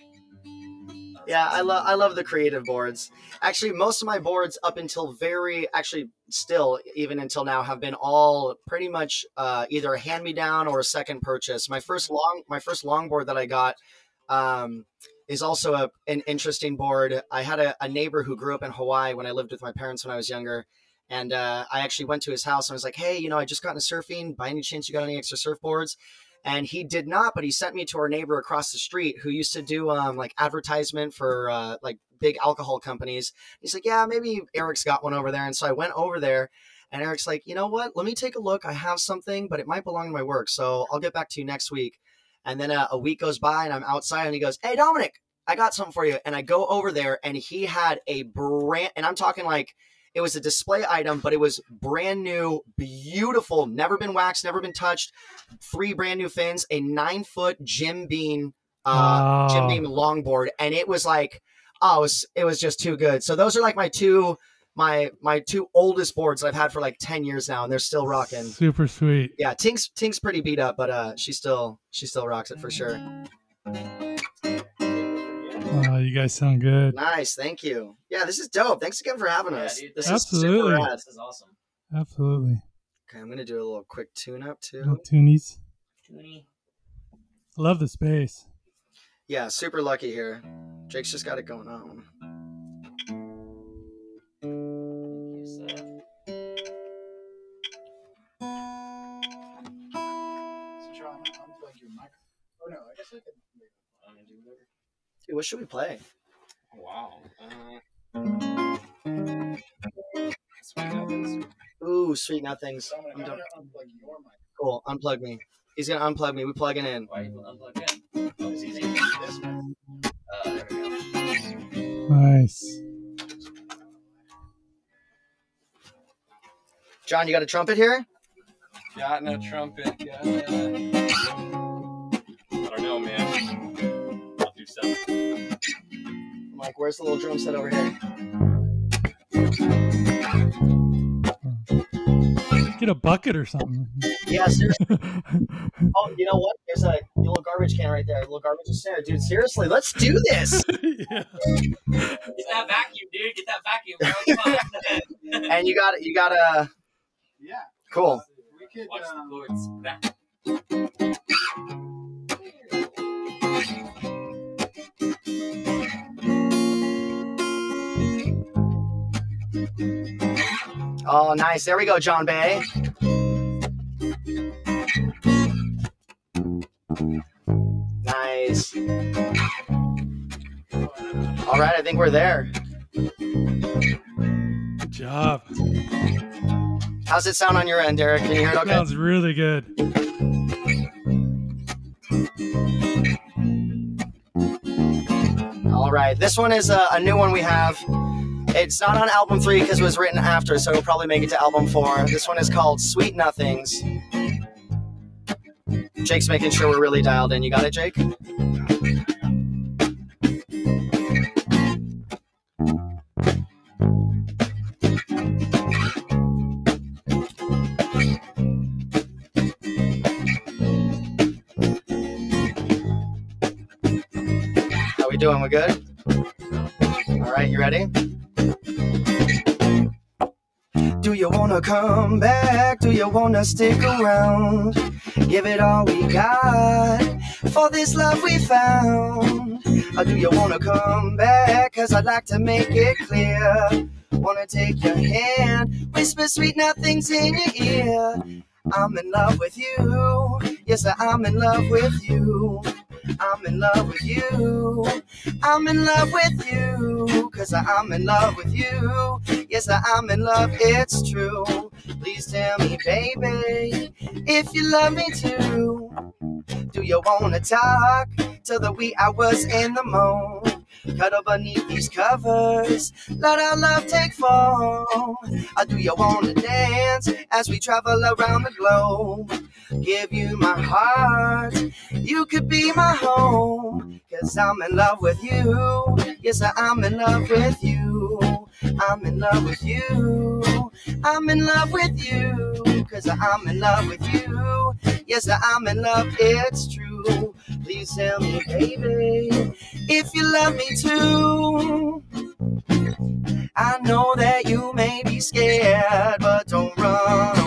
Yeah, I love I love the creative boards. Actually, most of my boards up until very actually still even until now have been all pretty much uh, either a hand me down or a second purchase. My first long my first longboard that I got um, is also a, an interesting board. I had a, a neighbor who grew up in Hawaii when I lived with my parents when I was younger. And uh, I actually went to his house and was like, "Hey, you know, I just got into surfing. By any chance, you got any extra surfboards?" And he did not but he sent me to our neighbor across the street who used to do um, like advertisement for uh, like big alcohol companies. He's like yeah maybe eric's got one over there. And so i went over there and eric's like you know what? Let me take a look. I have something but it might belong to my work so i'll get back to you next week. And then uh, a week goes by and i'm outside and he goes hey Domenic i got something for you. And i go over there and he had a brand and i'm talking like it was a display item, but it was brand new, beautiful, never been waxed, never been touched. Three brand new fins, a nine foot Jim Beam, uh, Jim Beam longboard, and it was like, oh, it was it was just too good. So those are like my two, my my two oldest boards that I've had for like ten years now, and they're still rocking. Super sweet. Yeah, Tink's Tink's pretty beat up, but uh, she still she still rocks it for sure. Oh, you guys sound good. Nice, thank you. Yeah, this is dope. Thanks again for having Yeah, us. dude, this thanks. is super Absolutely. rad. This is awesome. Absolutely. Okay, I'm gonna do a little quick tune up too. Little toonies. Toonie. Love the space. Yeah, super lucky here. Jake's just got it going on. Thank you, Seth. So, Sean, unplug your mic. Oh no, I guess I can. I'm gonna do whatever. Dude, what should we play? Wow. Uh, sweet heavens. Ooh, Ooh, sweet nothings. I'm done. Cool. Unplug me. He's gonna unplug me. We plugging in. Why are you unplugged in? Oh, it's easy. Uh, there we go. Nice. John, you got a trumpet here? Got no trumpet. Got no... I don't know, man. I'll do something. I'm like, where's the little drum set over here? Get a bucket or something. Yeah, seriously. Oh, you know what? There's a little garbage can right there. A little garbage is there. Dude, seriously, let's do this. yeah. Get that vacuum, dude. Get that vacuum, bro. And you got you got a Yeah. cool. We could. Watch the Um, chords. Oh, nice. There we go, John Bay. Nice. All right, I think we're there. Good job. How's it sound on your end, Derek? Can you hear it okay? Sounds really good. All right, this one is a, a new one we have. It's not on album three because it was written after, so it'll probably make it to album four. This one is called Sweet Nothings. Jake's making sure we're really dialed in. You got it, Jake? How we doing? We good? All right, you ready? You wanna come back? Do you wanna stick around? Give it all we got for this love we found. Or do you wanna come back? Cause I'd like to make it clear. Wanna take your hand, whisper sweet nothings in your ear. I'm in love with you. Yes, I'm in love with you. I'm in love with you. I'm in love with you. Cause I'm in love with you. Yes, I'm in love, it's true. Please tell me, baby, if you love me too. Do you wanna talk till the wee hours in the morning? Cuddle beneath these covers, let our love take form. Or do you wanna dance as we travel around the globe? Give you my heart, you could be my home. Cause I'm in love with you. Yes, I'm in love with you. I'm in love with you. I'm in love with you. Cause I'm in love with you. Yes, I'm in love, it's true. Please tell me, baby, if you love me too. I know that you may be scared, but don't run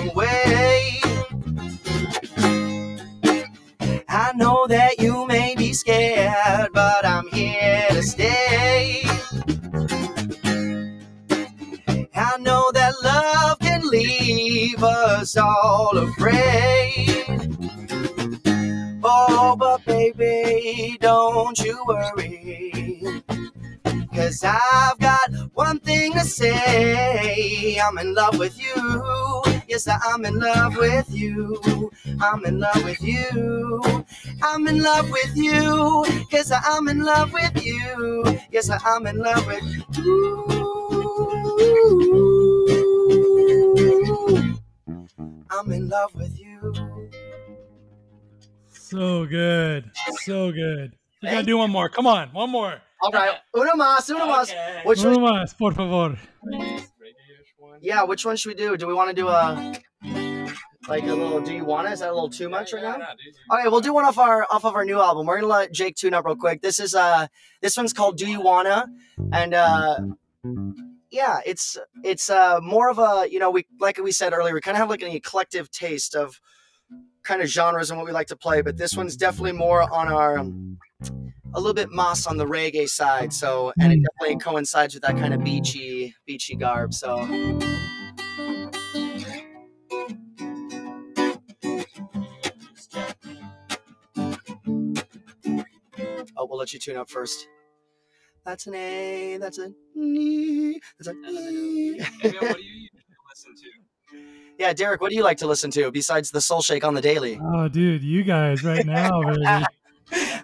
know that you may be scared, but I'm here to stay. I know that love can leave us all afraid. Oh, but baby, don't you worry. Cause I've got one thing to say. I'm in love with you. Yes, I'm in love with you. I'm in love with you. I'm in love with you. Cause I'm in love with you. Yes, I'm in love with you. I'm in love with you. So good. So good. We gotta do one more. Come on, one more. All right, uno más, uno más. Okay. Which Uno más, por favor. One. Yeah, which one should we do? Do we want to do a like a little? Do you want to? Is that a little too much right now? Okay, we'll do one off our off of our new album. We're gonna let Jake tune up real quick. This is uh this one's called Do You Wanna? And uh yeah, it's it's uh more of a you know we like we said earlier we kind of have like an eclectic taste of kind of genres and what we like to play, but this one's definitely more on our um, a little bit moss on the reggae side. So and it definitely coincides with that kind of beachy beachy garb. So oh, we'll let you tune up first. That's an A. That's a E. That's a E. Yeah, Derek, what do you like to listen to besides the SoulShake on the daily? Oh, dude, you guys right now, baby.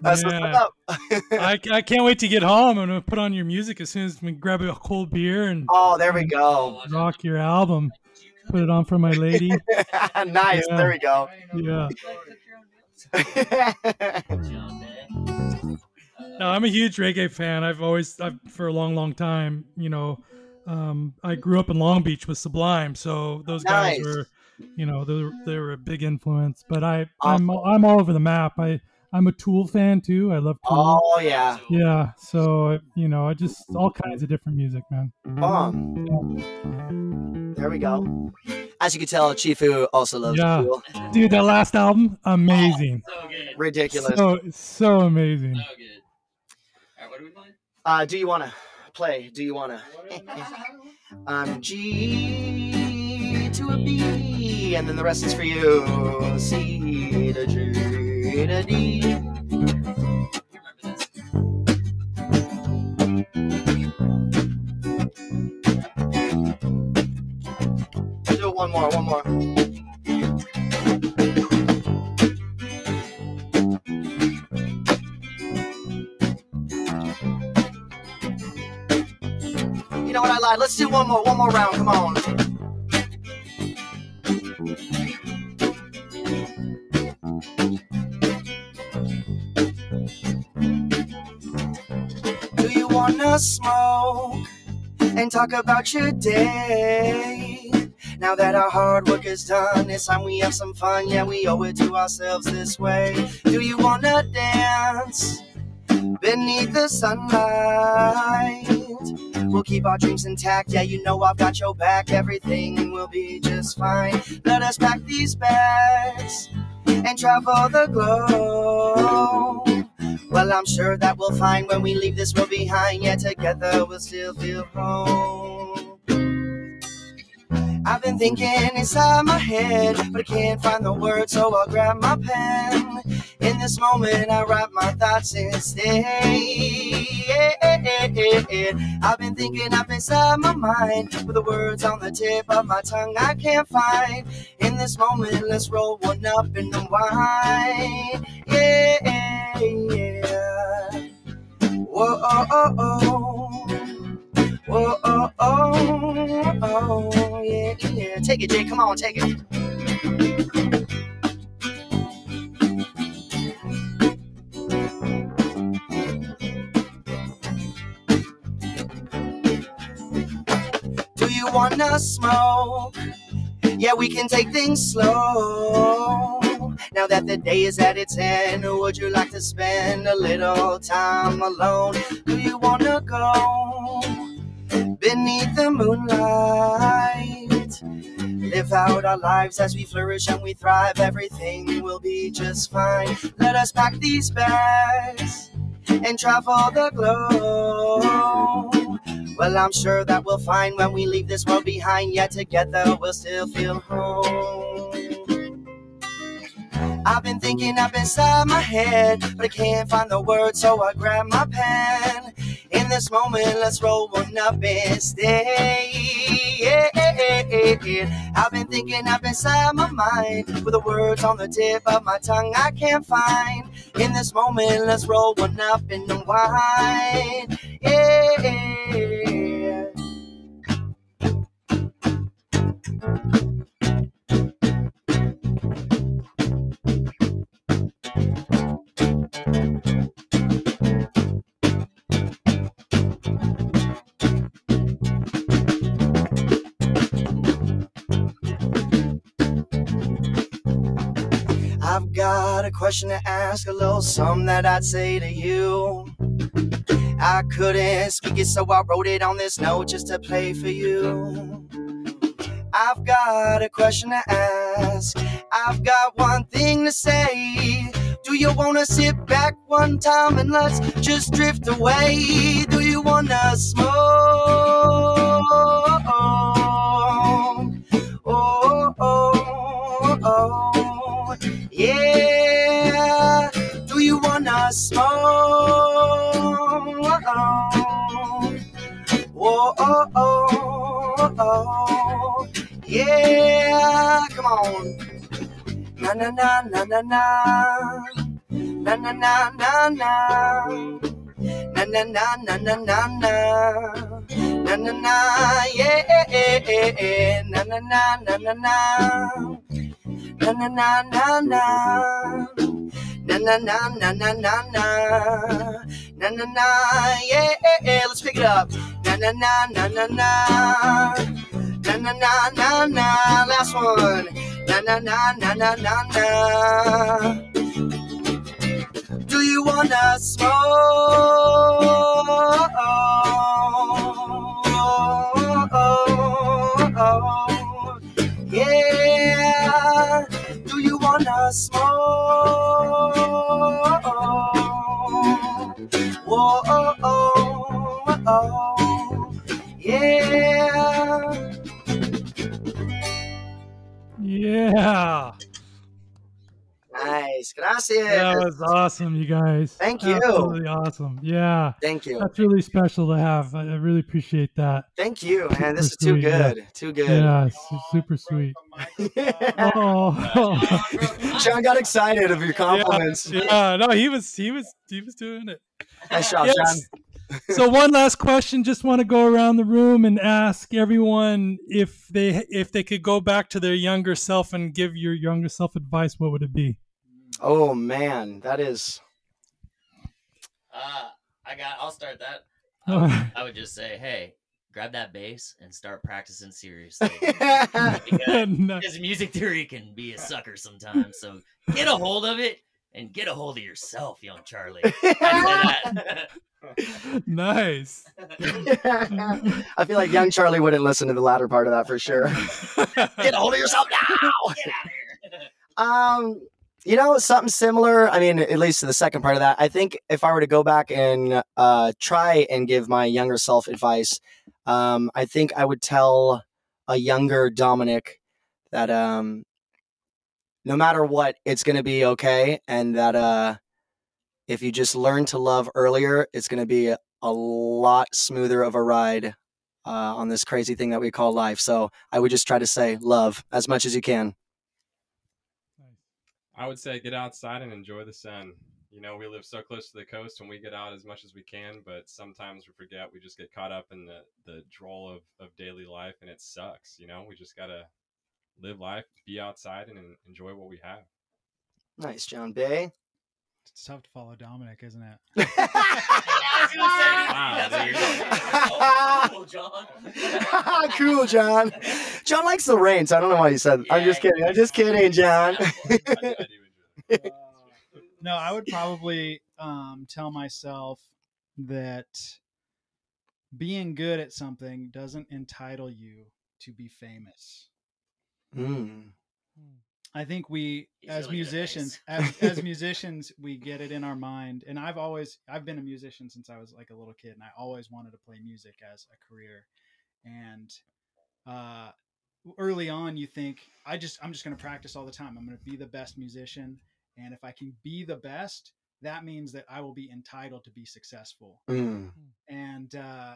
That's Yeah. up. I, I can't wait to get home. I'm gonna put on your music as soon as we grab a cold beer and oh, there we go. rock your album. Put it on for my lady. nice. Yeah. There we go. Yeah. No, I'm a huge reggae fan. I've always, I've, for a long, long time, you know, um, I grew up in Long Beach with Sublime, so those guys were, you know, they were, they were a big influence. But I, I'm, I'm all over the map. I, I'm a Tool fan too. I love Tool. oh yeah. Yeah, so you know, I just all kinds of different music, man. Bomb. There we go. As you can tell, Chifu also loves Yeah. Tool. Dude, that last album, amazing. So good. Ridiculous. So so amazing. So good. All right, what are we playing? Uh, do you want to play? Do you want to? um, G to a B, and then the rest is for you. C to G to D. You remember this? Do one more, one more. You know what I lied? Let's do one more, one more round. Come on. Do you wanna smoke and talk about your day? Now that our hard work is done, it's time we have some fun. Yeah, we owe it to ourselves this way. Do you wanna dance beneath the sunlight? We'll keep our dreams intact. Yeah, you know I've got your back. Everything will be just fine. Let us pack these bags and travel the globe. Well, I'm sure that we'll find when we leave this world behind. Yeah, together we'll still feel home. I've been thinking inside my head, but I can't find the words, so I'll grab my pen. In this moment, I write my thoughts instead. I've been thinking up inside my mind, but the words on the tip of my tongue I can't find. In this moment, let's roll one up and unwind. Yeah, yeah. Whoa, oh, oh, oh. Whoa, oh, oh, oh, yeah, yeah. Take it, Jay. Come on, take it. You wanna smoke? Yeah, we can take things slow. Now that the day is at its end, would you like to spend a little time alone? Do you wanna go beneath the moonlight? Live out our lives as we flourish and we thrive. Everything will be just fine. Let us pack these bags and travel the globe. Well, I'm sure that we'll find when we leave this world behind. Yet together we'll still feel home. I've been thinking up inside my head, but I can't find the words, so I grab my pen. In this moment, let's roll one up and stay. I've been thinking up inside my mind, with the words on the tip of my tongue I can't find. In this moment, let's roll one up and unwind. Yeah. I've a question to ask, a little something that I'd say to you. I couldn't speak it, so I wrote it on this note just to play for you. I've got a question to ask. I've got one thing to say. Do you wanna sit back one time and let's just drift away? Do you wanna smoke? Smoke? Whoa, oh, oh, oh, Yeah, come on. Na na na na na na. Na na na na na. Na na na na na na na. Na na na yeah. Na na na na na na. Na na na na na. Na na na na na na na. Na na na yeah. Let's pick it up. Na na na na na na. Na na na na na. Last one. Na na na na na na na. Do you wanna smoke? Awesome, you guys. Thank you. Absolutely awesome. Yeah. Thank you. That's really special to have. I really appreciate that. Thank you, man. This is too sweet, yeah. good. Too good. Yeah, su- super sweet. Oh, John got excited of your compliments. yeah. No, he was, he was, he was doing it. Nice job, Yes. John. so one last question just want to go around the room and ask everyone if they if they could go back to their younger self and give your younger self advice what would it be Oh man, that is. Uh, I got. I'll start that. I would just say, hey, grab that bass and start practicing seriously. because, no- because music theory can be a sucker sometimes. So get a hold of it and get a hold of yourself, young Charlie. I'd say that. nice I feel like young Charlie wouldn't listen to the latter part of that for sure. Get a hold of yourself now. Get out of here. Um, you know, something similar. I mean, at least to the second part of that. I think if I were to go back and uh, try and give my younger self advice, um, I think I would tell a younger Domenic that um, no matter what, it's going to be okay, and that uh, if you just learn to love earlier, it's going to be a, lot smoother of a ride uh, on this crazy thing that we call life. So I would just try to say love as much as you can. I would say get outside and enjoy the sun. You know, we live so close to the coast and we get out as much as we can, but sometimes we forget. We just get caught up in the, the droll of, of daily life and it sucks. You know, we just got to live life, be outside, and en- enjoy what we have. Nice, John Bay. It's tough to follow Domenic, isn't it? I was gonna say, Wow, that's you're dude. saying. Cool, John. cool, John. John likes the rain, so I don't know why you said. I'm just kidding. I'm just kidding, John. I, do- I do enjoy it. Uh, no, I would probably um, tell myself that being good at something doesn't entitle you to be famous. Mm. I think we, He's as really musicians, bass. as, as musicians, we get it in our mind. And I've always, I've been a musician since I was like a little kid, and I always wanted to play music as a career. And uh, early on, you think, I just, I'm just going to practice all the time. I'm going to be the best musician, and if I can be the best, that means that I will be entitled to be successful Mm. and uh,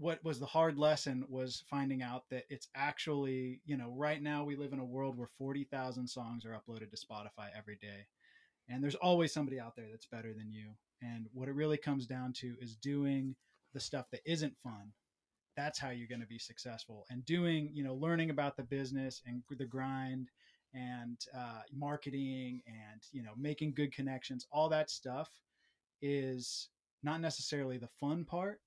what was the hard lesson was finding out that it's actually you know right now we live in a world where 40,000 songs are uploaded to Spotify every day. And there's always somebody out there that's better than you. And what it really comes down to is doing the stuff that isn't fun. That's how you're going to be successful. And doing you know learning about the business and the grind and uh, marketing and you know making good connections all that stuff is not necessarily the fun part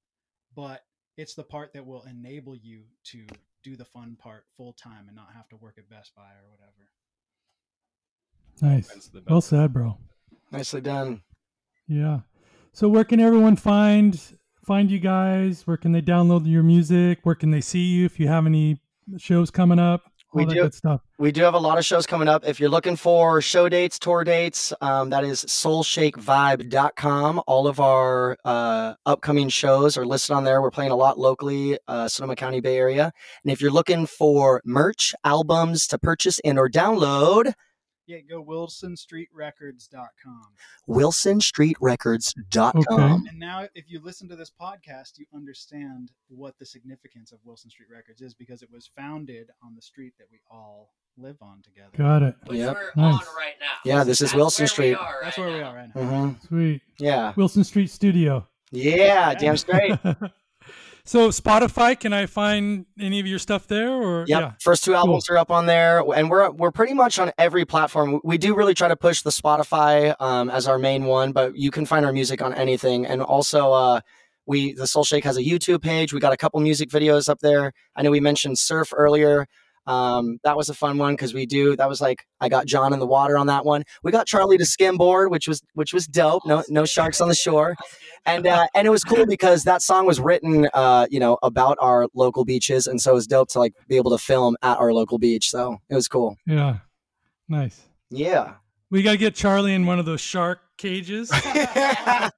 but it's the part that will enable you to do the fun part full time and not have to work at Best Buy or whatever. nice. Well said bro. Nicely done. yeah. So where can everyone find find you guys? Where can they download your music? Where can they see you if you have any shows coming up? all We do. good stuff We do have a lot of shows coming up. If you're looking for show dates, tour dates, um, that is soulshakevibe.com. All of our uh, upcoming shows are listed on there. We're playing a lot locally, uh, Sonoma County Bay Area. And if you're looking for merch, albums to purchase and or download, Yeah, go wilsonstreetrecords.com. WilsonStreetRecords.com. Okay. And now, if you listen to this podcast, you understand what the significance of Wilson Street Records is because it was founded on the street that we all live on together. Got it. Which Yep. we're Nice. on right now. Yeah, this is That's Wilson Street. We are That's right where we are right now. Mhm. Sweet. Yeah. Wilson Street Studio. Yeah, damn straight. so Spotify, can I find any of your stuff there or Yep. yeah. First two albums are up on there, and we're we're pretty much on every platform. We do really try to push the Spotify um, as our main one, but you can find our music on anything. And also, uh, we the SoulShake has a YouTube page. We got a couple music videos up there. I know we mentioned surf earlier. Um, that was a fun one because we do that was like I got John in the water on that one. We got Charlie to skimboard, which was which was dope. No no sharks on the shore. and uh, and it was cool because that song was written, uh, you know, about our local beaches, and so it was dope to like be able to film at our local beach. So it was cool. Yeah. Nice. Yeah. We gotta get Charlie in one of those shark cages. I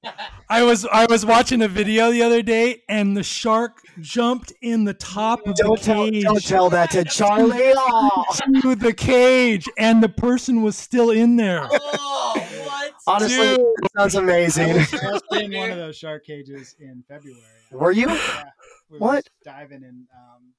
was I was watching a video the other day and the shark jumped in the top of don't the tell, cage don't tell that to Charlie. Oh. to the cage and the person was still in there. Oh, what? Honestly, Dude. that sounds amazing. I was in one of those shark cages in February. Were you Yeah, we What? Was diving in um,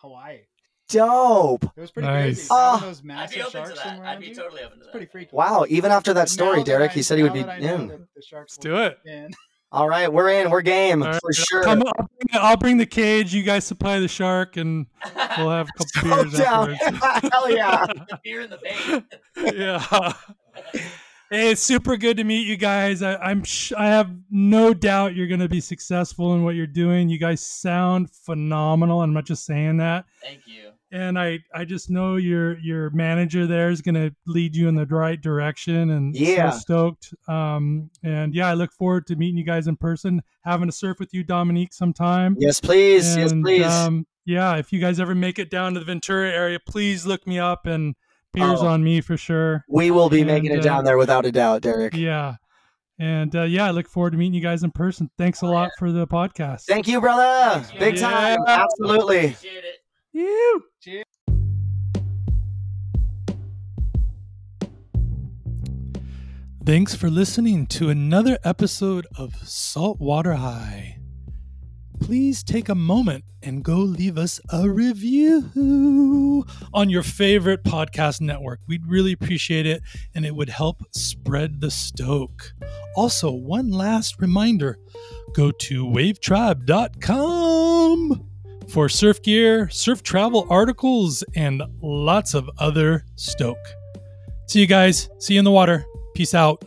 Hawaii. Dope? It was pretty Nice. crazy. Having Oh. those I'd massive be open to sharks that. I'd be totally open to It's that. pretty freaky. Wow. Even after that story, that Derek, I- he said he would be that I know in. the sharks Let's do it. in. All right, we're in. We're game All right, for sure. Come, I'll, bring, I'll bring the cage. You guys supply the shark, and we'll have a couple Go beers down. afterwards. Hell yeah. the beer in the bait. yeah. Hey, it's super good to meet you guys. I, I'm sh- I have no doubt you're going to be successful in what you're doing. You guys sound phenomenal. I'm not just saying that. Thank you. And I, I just know your your manager there is going to lead you in the right direction. And Yeah. so stoked. Um, and yeah, I look forward to meeting you guys in person, having a surf with you, Dominique, sometime. Yes, please. yes, please. Um, yeah, if you guys ever make it down to the Ventura area, please look me up and beers Oh. on me for sure. we will be making and, it down uh, there without a doubt, Derek. Yeah. And uh, yeah, I look forward to meeting you guys in person. Thanks a lot for the podcast. Thank you, brother. Thank you. Big time. Yeah. Absolutely. You. Thanks for listening to another episode of Saltwater High. Please take a moment and go leave us a review on your favorite podcast network. We'd really appreciate it and it would help spread the stoke. Also, one last reminder go to wavetribe.com for surf gear, surf travel articles, and lots of other stoke. See you guys. See you in the water. Peace out.